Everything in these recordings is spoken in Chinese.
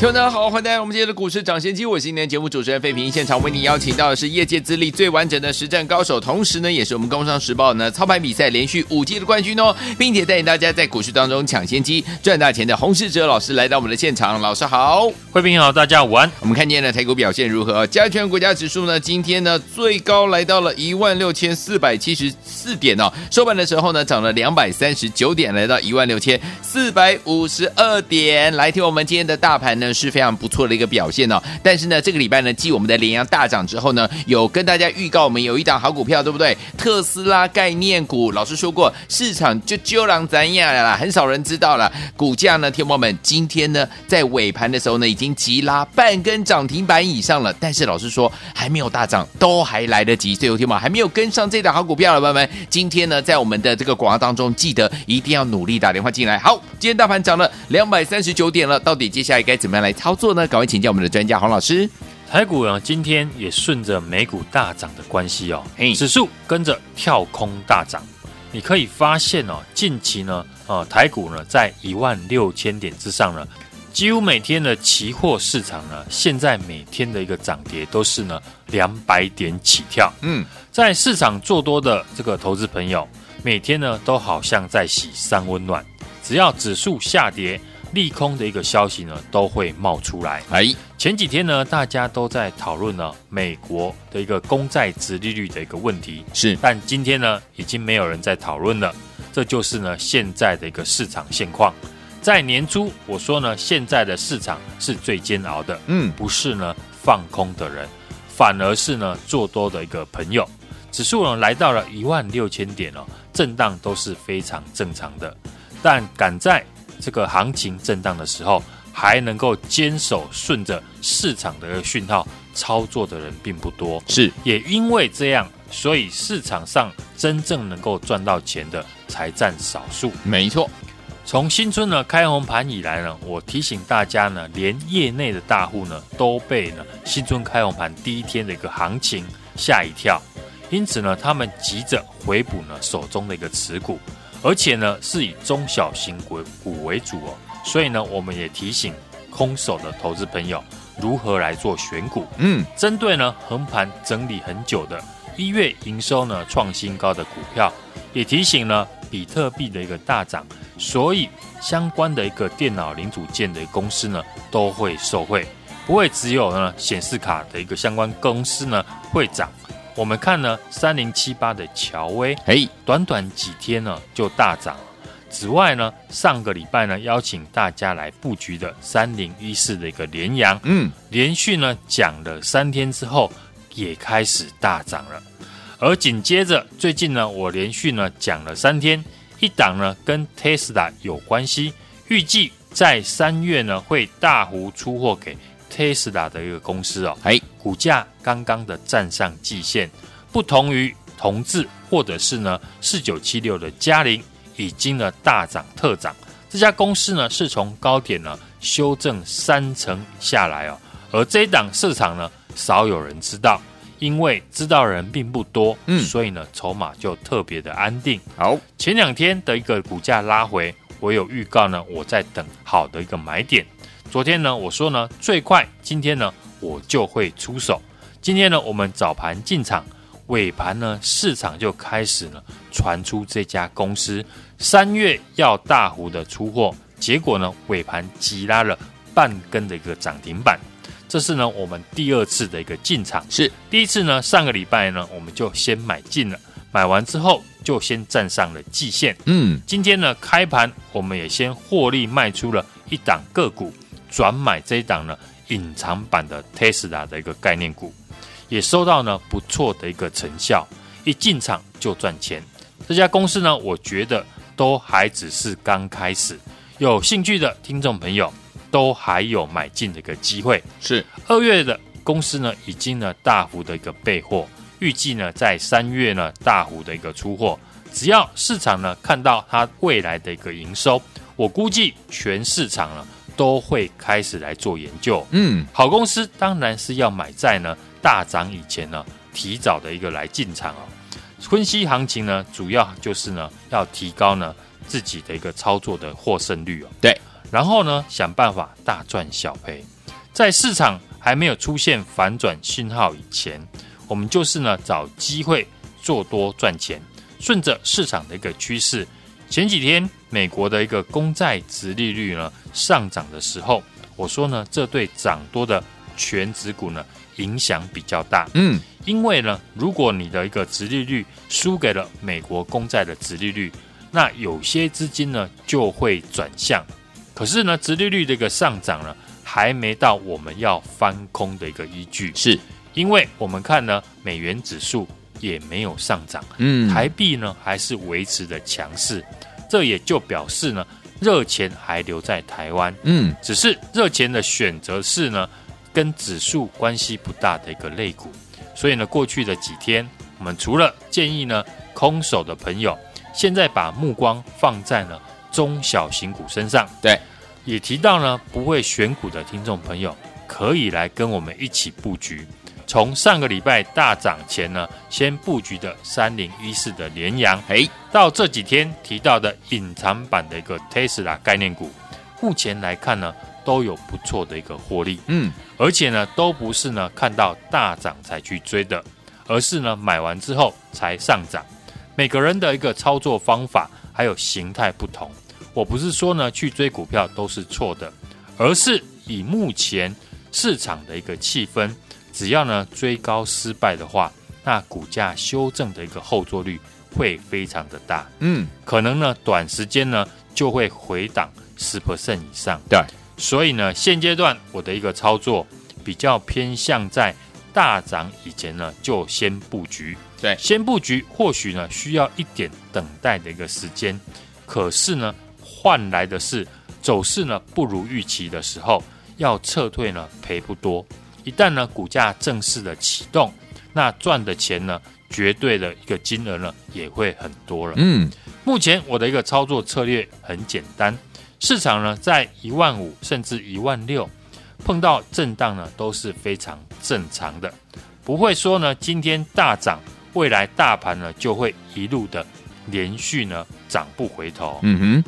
听众大家好，欢迎来到我们今天的股市涨先机。我是今天节目主持人费平，现场为你邀请到的是业界资历最完整的实战高手，同时呢，也是我们工商时报呢操盘比赛连续五季的冠军。哦，并且带领大家在股市当中抢先机赚大钱的洪世哲老师来到我们的现场。老师好，费平好，大家午安。我们看见了台股表现如何？加权国家指数呢，今天呢最高来到了一万六千四百七十四点哦，收盘的时候呢涨了两百三十九点，来到一万六千四百五十二点。来听我们今天的大盘呢。是非常不错的一个表现哦，但是呢，这个礼拜呢，继我们的联阳大涨之后呢，有跟大家预告我们有一档好股票，对不对？特斯拉概念股，老师说过，市场就就让咱样了，很少人知道了。股价呢，天友们，今天呢，在尾盘的时候呢，已经急拉半根涨停板以上了。但是老师说，还没有大涨，都还来得及。最后，天友们还没有跟上这档好股票的朋友们，今天呢，在我们的这个广告当中，记得一定要努力打电话进来。好，今天大盘涨了两百三十九点了，到底接下来该怎么样？来操作呢？赶快请教我们的专家洪老师。台股呢，今天也顺着美股大涨的关系哦，指数跟着跳空大涨。你可以发现哦，近期呢，呃，台股呢在一万六千点之上呢，几乎每天的期货市场呢，现在每天的一个涨跌都是呢两百点起跳。嗯，在市场做多的这个投资朋友，每天呢都好像在洗三温暖，只要指数下跌。利空的一个消息呢，都会冒出来。哎，前几天呢，大家都在讨论呢，美国的一个公债值利率的一个问题。是，但今天呢，已经没有人在讨论了。这就是呢，现在的一个市场现况。在年初，我说呢，现在的市场是最煎熬的。嗯，不是呢，放空的人，反而是呢，做多的一个朋友。指数呢，来到了一万六千点哦，震荡都是非常正常的。但赶在这个行情震荡的时候，还能够坚守顺着市场的讯号操作的人并不多。是，也因为这样，所以市场上真正能够赚到钱的才占少数。没错，从新春呢开红盘以来呢，我提醒大家呢，连业内的大户呢都被呢新春开红盘第一天的一个行情吓一跳，因此呢，他们急着回补呢手中的一个持股。而且呢，是以中小型股股为主哦，所以呢，我们也提醒空手的投资朋友如何来做选股。嗯，针对呢横盘整理很久的一月营收呢创新高的股票，也提醒呢比特币的一个大涨，所以相关的一个电脑零组件的公司呢都会受惠，不会只有呢显示卡的一个相关公司呢会涨。我们看呢，三零七八的乔威，嘿，短短几天呢就大涨。此外呢，上个礼拜呢邀请大家来布局的三零一四的一个联阳，嗯，连续呢讲了三天之后，也开始大涨了。而紧接着最近呢，我连续呢讲了三天，一档呢跟 Tesla 有关系，预计在三月呢会大幅出货给。Tesla 的一个公司哦，哎，股价刚刚的站上季线，不同于同志或者是呢四九七六的嘉陵已经呢大涨特涨。这家公司呢是从高点呢修正三成下来哦，而这一档市场呢少有人知道，因为知道人并不多，嗯，所以呢筹码就特别的安定。好，前两天的一个股价拉回，我有预告呢，我在等好的一个买点。昨天呢，我说呢，最快今天呢，我就会出手。今天呢，我们早盘进场，尾盘呢，市场就开始呢传出这家公司三月要大幅的出货，结果呢，尾盘急拉了半根的一个涨停板。这是呢，我们第二次的一个进场。是第一次呢，上个礼拜呢，我们就先买进了，买完之后就先站上了季线。嗯，今天呢，开盘我们也先获利卖出了一档个股。转买这一档呢，隐藏版的 Tesla 的一个概念股，也收到呢不错的一个成效，一进场就赚钱。这家公司呢，我觉得都还只是刚开始，有兴趣的听众朋友都还有买进的一个机会。是二月的公司呢，已经呢大幅的一个备货，预计呢在三月呢大幅的一个出货。只要市场呢看到它未来的一个营收，我估计全市场呢都会开始来做研究。嗯，好公司当然是要买在呢大涨以前呢提早的一个来进场哦。分析行情呢，主要就是呢要提高呢自己的一个操作的获胜率哦。对，然后呢想办法大赚小赔，在市场还没有出现反转信号以前，我们就是呢找机会做多赚钱。顺着市场的一个趋势，前几天美国的一个公债殖利率呢上涨的时候，我说呢，这对涨多的全值股呢影响比较大。嗯，因为呢，如果你的一个殖利率输给了美国公债的殖利率，那有些资金呢就会转向。可是呢，殖利率的一个上涨呢，还没到我们要翻空的一个依据。是因为我们看呢，美元指数。也没有上涨，嗯，台币呢还是维持的强势，这也就表示呢，热钱还留在台湾，嗯，只是热钱的选择是呢，跟指数关系不大的一个类股，所以呢，过去的几天，我们除了建议呢，空手的朋友，现在把目光放在呢中小型股身上，对，也提到呢，不会选股的听众朋友，可以来跟我们一起布局。从上个礼拜大涨前呢，先布局的三零一四的联阳，哎，到这几天提到的隐藏版的一个 Tesla 概念股，目前来看呢，都有不错的一个获利，嗯，而且呢，都不是呢看到大涨才去追的，而是呢买完之后才上涨。每个人的一个操作方法还有形态不同，我不是说呢去追股票都是错的，而是以目前市场的一个气氛。只要呢追高失败的话，那股价修正的一个后坐率会非常的大，嗯，可能呢短时间呢就会回档十 percent 以上。对，所以呢现阶段我的一个操作比较偏向在大涨以前呢就先布局，对，先布局或许呢需要一点等待的一个时间，可是呢换来的是走势呢不如预期的时候，要撤退呢赔不多。一旦呢股价正式的启动，那赚的钱呢，绝对的一个金额呢也会很多了。嗯，目前我的一个操作策略很简单，市场呢在一万五甚至一万六碰到震荡呢都是非常正常的，不会说呢今天大涨，未来大盘呢就会一路的连续呢涨不回头。嗯哼，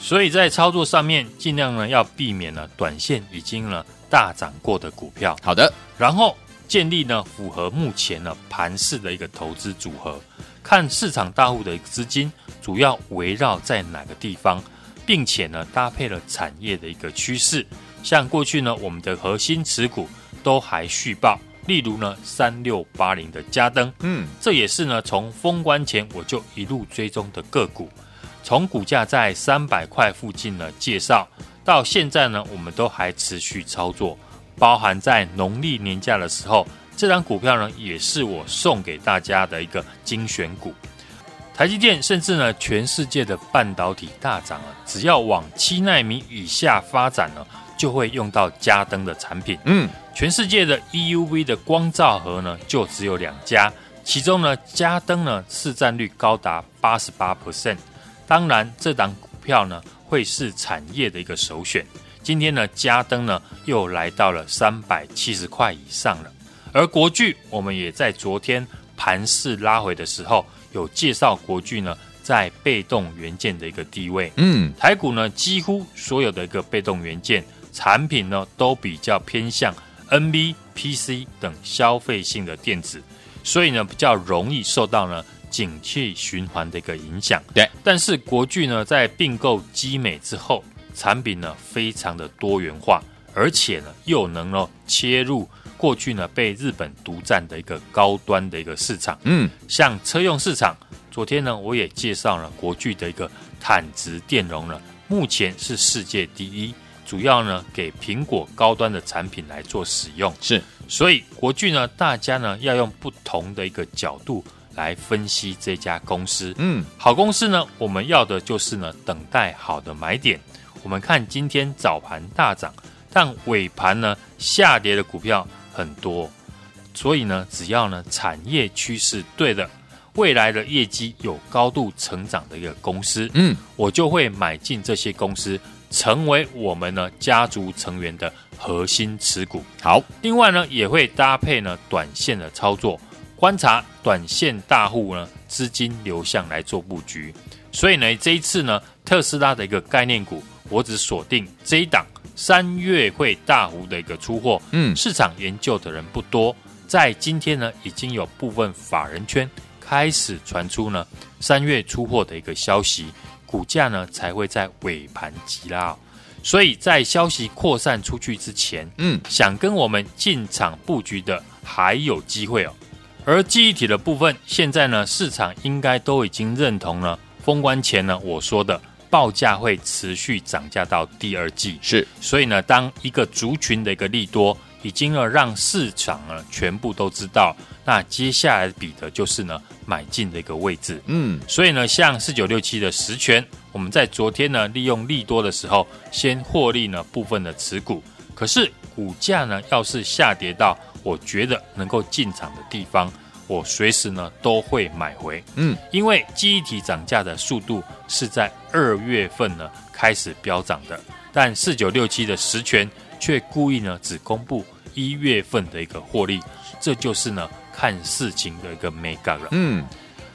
所以在操作上面尽量呢要避免呢短线已经呢。大涨过的股票，好的，然后建立呢符合目前呢盘市的一个投资组合，看市场大户的资金主要围绕在哪个地方，并且呢搭配了产业的一个趋势，像过去呢我们的核心持股都还续报，例如呢三六八零的嘉登，嗯，这也是呢从封关前我就一路追踪的个股，从股价在三百块附近呢介绍。到现在呢，我们都还持续操作，包含在农历年假的时候，这张股票呢也是我送给大家的一个精选股。台积电甚至呢，全世界的半导体大涨啊，只要往七纳米以下发展呢，就会用到加登的产品。嗯，全世界的 EUV 的光照盒呢，就只有两家，其中呢，加登呢市占率高达八十八 percent。当然，这档股票呢。会是产业的一个首选。今天呢，嘉登呢又来到了三百七十块以上了。而国巨，我们也在昨天盘势拉回的时候，有介绍国巨呢在被动元件的一个地位。嗯，台股呢几乎所有的一个被动元件产品呢都比较偏向 NB、PC 等消费性的电子，所以呢比较容易受到呢。景气循环的一个影响，对。但是国巨呢，在并购基美之后，产品呢非常的多元化，而且呢又能够切入过去呢被日本独占的一个高端的一个市场。嗯，像车用市场，昨天呢我也介绍了国巨的一个坦质电容呢，目前是世界第一，主要呢给苹果高端的产品来做使用。是，所以国巨呢，大家呢要用不同的一个角度。来分析这家公司，嗯，好公司呢，我们要的就是呢，等待好的买点。我们看今天早盘大涨，但尾盘呢下跌的股票很多，所以呢，只要呢产业趋势对的，未来的业绩有高度成长的一个公司，嗯，我就会买进这些公司，成为我们呢家族成员的核心持股。好，另外呢，也会搭配呢短线的操作，观察短线大户呢资金流向来做布局。所以呢，这一次呢，特斯拉的一个概念股，我只锁定这一档，三月会大幅的一个出货。嗯，市场研究的人不多，在今天呢，已经有部分法人圈。开始传出呢，三月出货的一个消息，股价呢才会在尾盘急拉，所以在消息扩散出去之前，嗯，想跟我们进场布局的还有机会哦。而记忆体的部分，现在呢市场应该都已经认同了，封关前呢我说的报价会持续涨价到第二季，是，所以呢当一个族群的一个利多。已经呢让市场呢全部都知道，那接下来比的就是呢买进的一个位置，嗯，所以呢像四九六七的十权，我们在昨天呢利用利多的时候先获利呢部分的持股，可是股价呢要是下跌到我觉得能够进场的地方，我随时呢都会买回，嗯，因为记忆体涨价的速度是在二月份呢开始飙涨的，但四九六七的实权。却故意呢只公布一月份的一个获利，这就是呢看事情的一个美感了。嗯，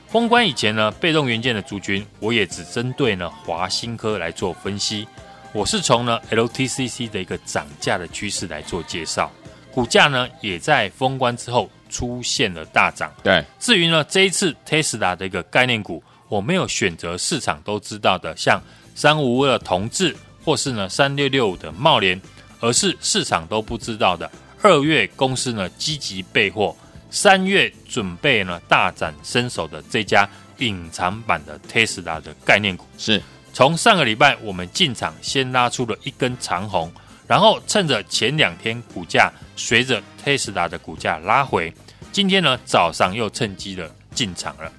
封关以前呢，被动元件的族群，我也只针对呢华新科来做分析。我是从呢 LTCC 的一个涨价的趋势来做介绍，股价呢也在封关之后出现了大涨。对，至于呢这一次 Tesla 的一个概念股，我没有选择市场都知道的，像三五五的同志，或是呢三六六五的茂联。而是市场都不知道的，二月公司呢积极备货，三月准备呢大展身手的这家隐藏版的 Tesla 的概念股，是从上个礼拜我们进场先拉出了一根长红，然后趁着前两天股价随着 Tesla 的股价拉回，今天呢早上又趁机的进场了，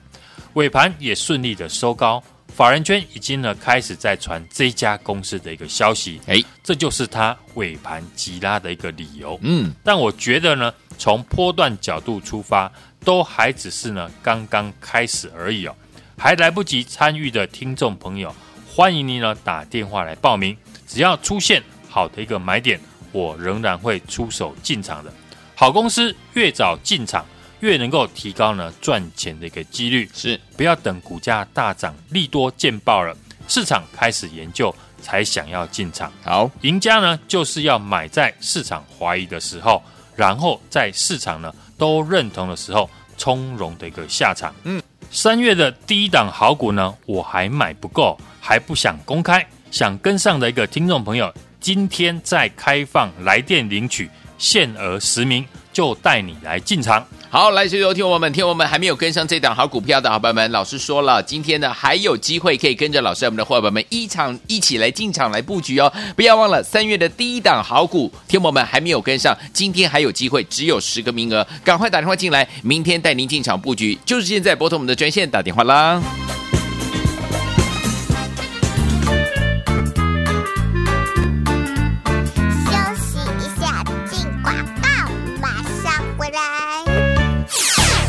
尾盘也顺利的收高。法人圈已经呢开始在传这家公司的一个消息，哎，这就是它尾盘急拉的一个理由。嗯，但我觉得呢，从波段角度出发，都还只是呢刚刚开始而已哦，还来不及参与的听众朋友，欢迎您呢打电话来报名。只要出现好的一个买点，我仍然会出手进场的。好公司越早进场。越能够提高呢赚钱的一个几率，是不要等股价大涨利多见报了，市场开始研究才想要进场。好，赢家呢就是要买在市场怀疑的时候，然后在市场呢都认同的时候从容的一个下场。嗯，三月的第一档好股呢，我还买不够，还不想公开，想跟上的一个听众朋友，今天再开放来电领取，限额十名，就带你来进场。好，来，所有听我们，听我们还没有跟上这档好股票的好朋友们，老师说了，今天呢还有机会可以跟着老师我们的伙伴们一场一起来进场来布局哦！不要忘了三月的第一档好股，听我们还没有跟上，今天还有机会，只有十个名额，赶快打电话进来，明天带您进场布局，就是现在拨通我们的专线打电话啦。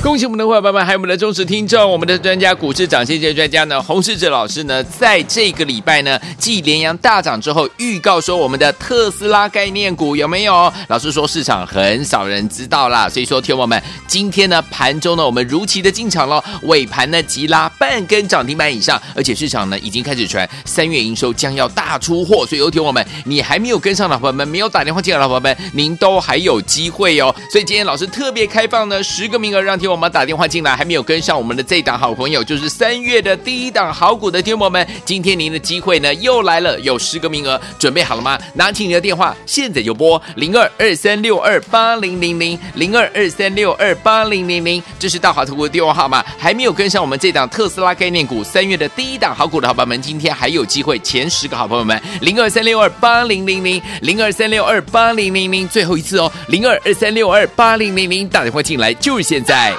恭喜我们的伙伴们，还有我们的忠实听众，我们的专家股市涨先机专家呢，洪世哲老师呢，在这个礼拜呢，继联阳大涨之后，预告说我们的特斯拉概念股有没有？老师说市场很少人知道啦，所以说，听我们今天呢，盘中呢，我们如期的进场了，尾盘呢急拉半根涨停板以上，而且市场呢已经开始传三月营收将要大出货，所以有听我们，你还没有跟上的伙伴们，没有打电话进来的伙伴们，您都还有机会哦。所以今天老师特别开放呢十个名额，让听我。我们打电话进来，还没有跟上我们的这档好朋友，就是三月的第一档好股的听友们，今天您的机会呢又来了，有十个名额，准备好了吗？拿起你的电话，现在就拨零二二三六二八零零零零二二三六二八零零零，这是大华投顾的电话号码。还没有跟上我们这档特斯拉概念股三月的第一档好股的好朋友们，今天还有机会，前十个好朋友们，零二三六二八零零零零二三六二八零零零，最后一次哦，零二二三六二八零零零，打电话进来就是现在。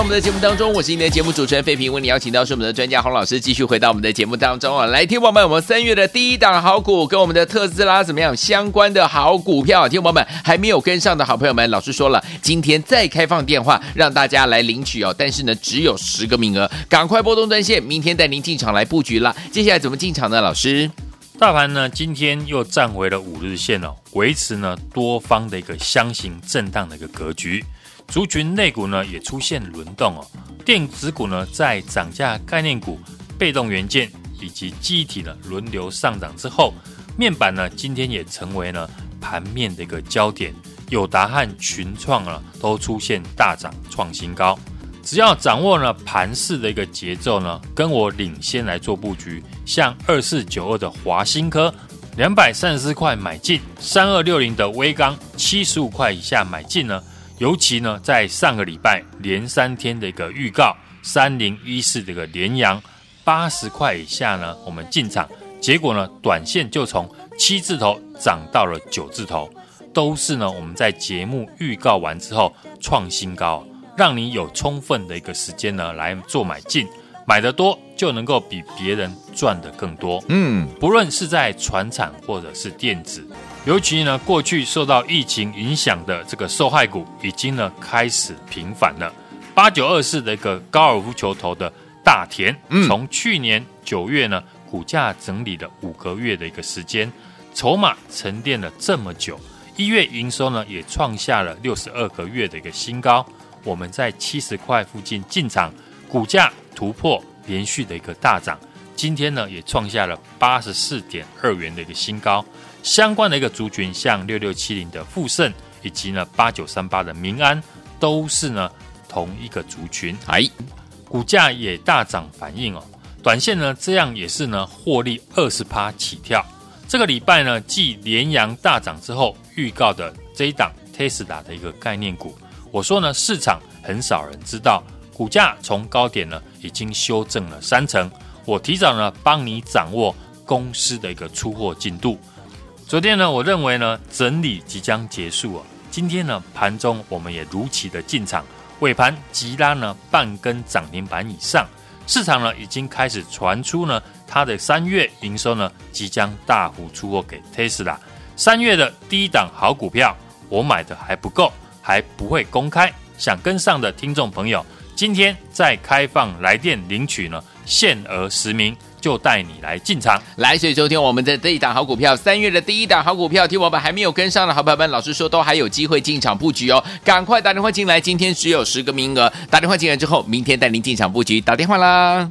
我们的节目当中，我是你的节目主持人费平，为你邀请到是我们的专家洪老师，继续回到我们的节目当中啊，来，听众朋友们，我们三月的第一档好股，跟我们的特斯拉怎么样相关的好股票，听众朋友们还没有跟上的好朋友们，老师说了，今天再开放电话让大家来领取哦，但是呢，只有十个名额，赶快拨动专线，明天带您进场来布局了。接下来怎么进场呢？老师，大盘呢今天又站回了五日线哦，维持呢多方的一个箱型震荡的一个格局。族群类股呢也出现轮动哦，电子股呢在涨价概念股、被动元件以及记忆体呢轮流上涨之后，面板呢今天也成为了盘面的一个焦点，友达和群创呢都出现大涨创新高。只要掌握了盘势的一个节奏呢，跟我领先来做布局，像二四九二的华新科两百三十四块买进，三二六零的威刚七十五块以下买进呢。尤其呢，在上个礼拜连三天的一个预告，三零一四这个连阳八十块以下呢，我们进场，结果呢，短线就从七字头涨到了九字头，都是呢我们在节目预告完之后创新高，让你有充分的一个时间呢来做买进，买的多就能够比别人赚的更多。嗯，不论是在船产或者是电子。尤其呢，过去受到疫情影响的这个受害股，已经呢开始平反了。八九二四的一个高尔夫球头的大田，从去年九月呢，股价整理了五个月的一个时间，筹码沉淀了这么久，一月营收呢也创下了六十二个月的一个新高。我们在七十块附近进场，股价突破连续的一个大涨，今天呢也创下了八十四点二元的一个新高。相关的一个族群，像六六七零的富盛，以及呢八九三八的民安，都是呢同一个族群，哎，股价也大涨反应哦。短线呢这样也是呢获利二十趴起跳。这个礼拜呢继联阳大涨之后预告的这一档 Tesla 的一个概念股，我说呢市场很少人知道，股价从高点呢已经修正了三成。我提早呢帮你掌握公司的一个出货进度。昨天呢，我认为呢，整理即将结束啊。今天呢，盘中我们也如期的进场，尾盘急拉呢半根涨停板以上。市场呢已经开始传出呢，它的三月营收呢即将大幅出货给 Tesla。三月的第一档好股票，我买的还不够，还不会公开。想跟上的听众朋友，今天再开放来电领取呢，限额十名。就带你来进场，来，所以昨天我们的这一档好股票，三月的第一档好股票，听我们还没有跟上的好朋友们，老师说都还有机会进场布局哦，赶快打电话进来，今天只有十个名额，打电话进来之后，明天带您进场布局，打电话啦。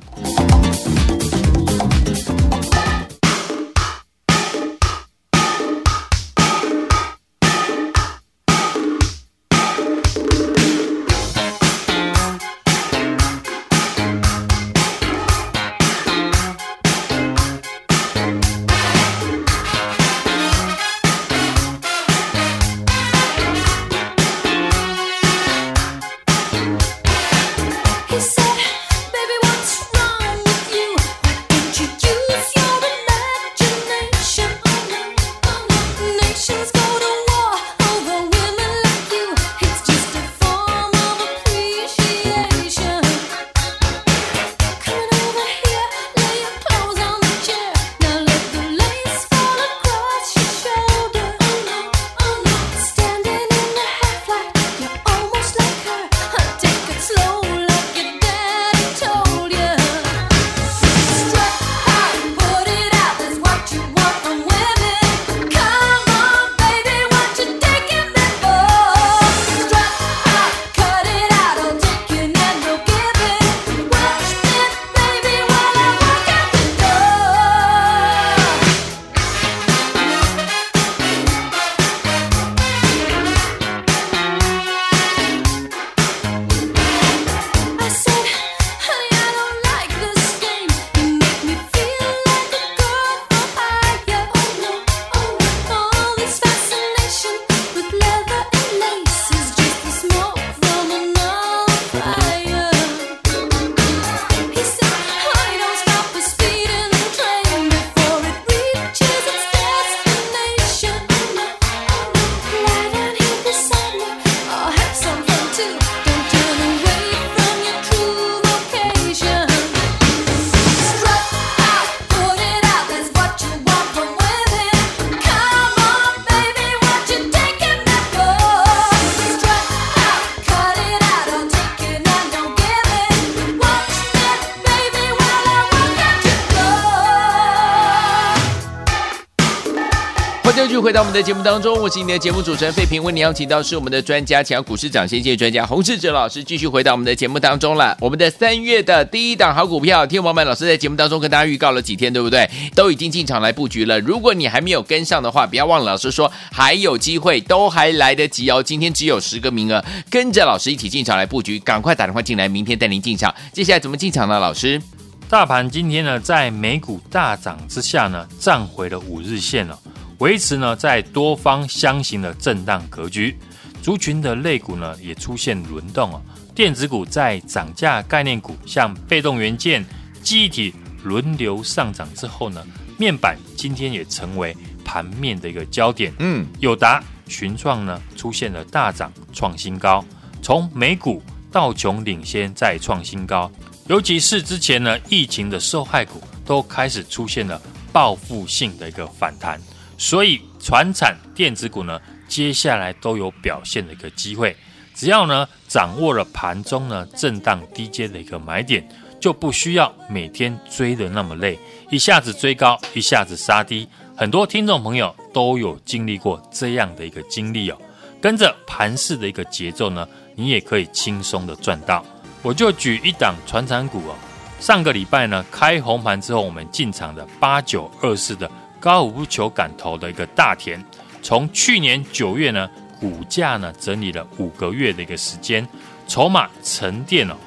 们的节目当中，我是你的节目主持人费平，为你邀请到是我们的专家，强股市涨先机专家洪世哲老师，继续回到我们的节目当中了。我们的三月的第一档好股票，天王们老师在节目当中跟大家预告了几天，对不对？都已经进场来布局了。如果你还没有跟上的话，不要忘了，老师说还有机会，都还来得及哦。今天只有十个名额，跟着老师一起进场来布局，赶快打电话进来，明天带您进场。接下来怎么进场呢？老师，大盘今天呢，在美股大涨之下呢，站回了五日线了。维持呢，在多方箱型的震荡格局，族群的类股呢也出现轮动啊。电子股在涨价概念股，像被动元件、记忆体轮流上涨之后呢，面板今天也成为盘面的一个焦点。嗯，友达、群创呢出现了大涨，创新高。从美股道琼领先再创新高，尤其是之前呢疫情的受害股都开始出现了报复性的一个反弹。所以，传产电子股呢，接下来都有表现的一个机会。只要呢掌握了盘中呢震荡低阶的一个买点，就不需要每天追得那么累，一下子追高，一下子杀低。很多听众朋友都有经历过这样的一个经历哦。跟着盘市的一个节奏呢，你也可以轻松的赚到。我就举一档传产股哦，上个礼拜呢开红盘之后，我们进场的八九二四的。高尔夫球杆头的一个大田，从去年九月呢，股价呢整理了五个月的一个时间，筹码沉淀了。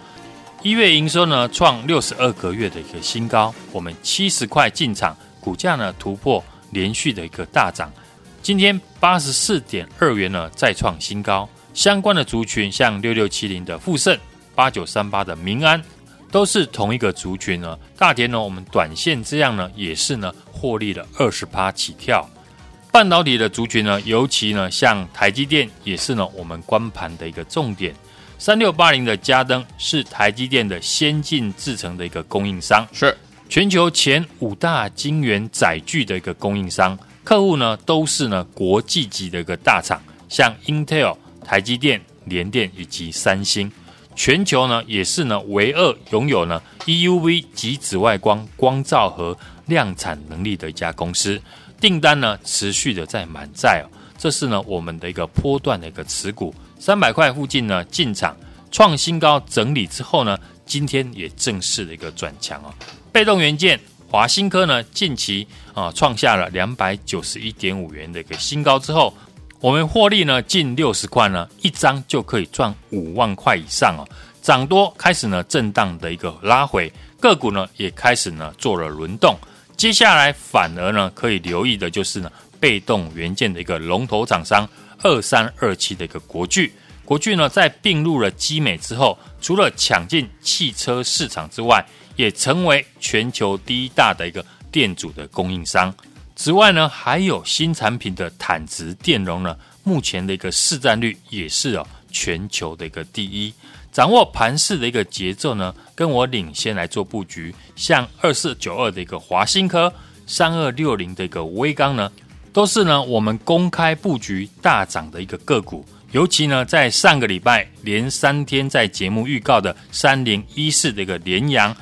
一月营收呢创六十二个月的一个新高，我们七十块进场，股价呢突破连续的一个大涨，今天八十四点二元呢再创新高。相关的族群像六六七零的富盛，八九三八的民安。都是同一个族群呢，大田呢，我们短线这样呢，也是呢获利了二十趴起跳。半导体的族群呢，尤其呢像台积电，也是呢我们观盘的一个重点。三六八零的嘉登是台积电的先进制程的一个供应商，是全球前五大晶圆载具的一个供应商，客户呢都是呢国际级的一个大厂，像 Intel、台积电、联电以及三星。全球呢也是呢唯二拥有呢 EUV 及紫外光光罩和量产能力的一家公司，订单呢持续的在满载哦。这是呢我们的一个波段的一个持股，三百块附近呢进场创新高整理之后呢，今天也正式的一个转强哦。被动元件华新科呢近期啊创下了两百九十一点五元的一个新高之后。我们获利呢近六十块呢，一张就可以赚五万块以上哦。涨多开始呢震荡的一个拉回，个股呢也开始呢做了轮动。接下来反而呢可以留意的就是呢被动元件的一个龙头厂商二三二七的一个国巨。国巨呢在并入了基美之后，除了抢进汽车市场之外，也成为全球第一大的一个电阻的供应商。此外呢，还有新产品的坦直电容呢，目前的一个市占率也是哦全球的一个第一。掌握盘势的一个节奏呢，跟我领先来做布局，像二四九二的一个华新科，三二六零的一个威刚呢，都是呢我们公开布局大涨的一个个股。尤其呢，在上个礼拜连三天在节目预告的三零一四的一个联阳。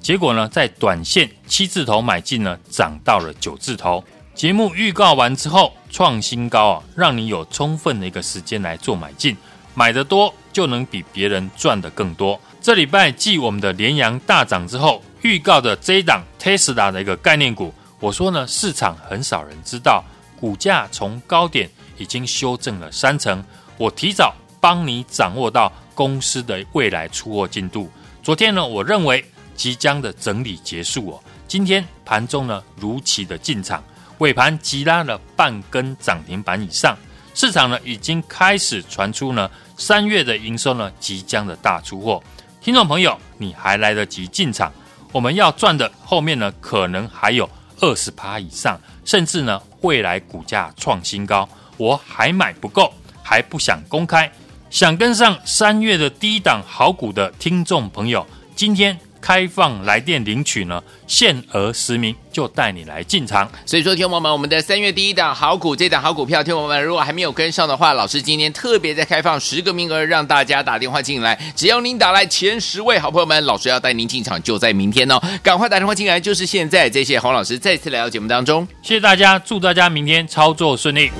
结果呢，在短线七字头买进呢，涨到了九字头。节目预告完之后创新高啊，让你有充分的一个时间来做买进，买得多就能比别人赚得更多。这礼拜继我们的联阳大涨之后，预告的这一档 Tesla 的一个概念股，我说呢，市场很少人知道，股价从高点已经修正了三成，我提早帮你掌握到公司的未来出货进度。昨天呢，我认为。即将的整理结束哦，今天盘中呢如期的进场，尾盘急拉了半根涨停板以上，市场呢已经开始传出呢三月的营收呢即将的大出货，听众朋友你还来得及进场，我们要赚的后面呢可能还有二十趴以上，甚至呢未来股价创新高，我还买不够，还不想公开，想跟上三月的第一档好股的听众朋友，今天。开放来电领取呢，限额十名就带你来进场。所以说，听众们，我们的三月第一档好股，这档好股票，听众们如果还没有跟上的话，老师今天特别在开放十个名额，让大家打电话进来。只要您打来前十位好朋友们，老师要带您进场，就在明天哦，赶快打电话进来，就是现在。谢谢黄老师再次来到节目当中，谢谢大家，祝大家明天操作顺利。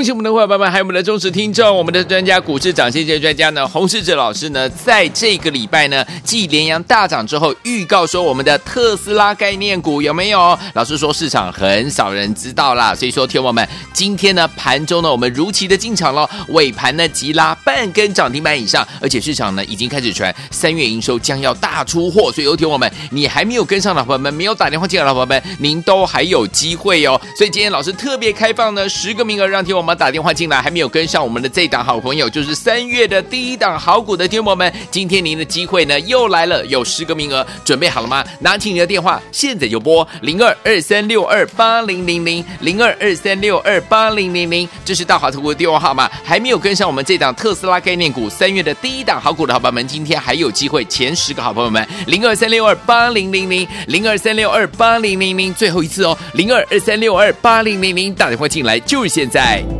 恭喜我们的伙伴们，还有我们的忠实听众，我们的专家股市涨先机专家呢，洪世哲老师呢，在这个礼拜呢，继联阳大涨之后，预告说我们的特斯拉概念股有没有？老师说市场很少人知道啦，所以说，听友们，今天呢盘中呢，我们如期的进场了，尾盘呢急拉半根涨停板以上，而且市场呢已经开始传三月营收将要大出货，所以有听友们，你还没有跟上的伙伴们，没有打电话进来的伙伴们，您都还有机会哦。所以今天老师特别开放呢十个名额，让听我们打电话进来，还没有跟上我们的这档好朋友，就是三月的第一档好股的听友们，今天您的机会呢又来了，有十个名额，准备好了吗？拿起你的电话，现在就拨零二二三六二八零零零零二二三六二八零零零，这是大华投顾的电话号码。还没有跟上我们这档特斯拉概念股三月的第一档好股的好朋友们，今天还有机会，前十个好朋友们，零二三六二八零零零零二三六二八零零零，最后一次哦，零二二三六二八零零零，打电话进来就是现在。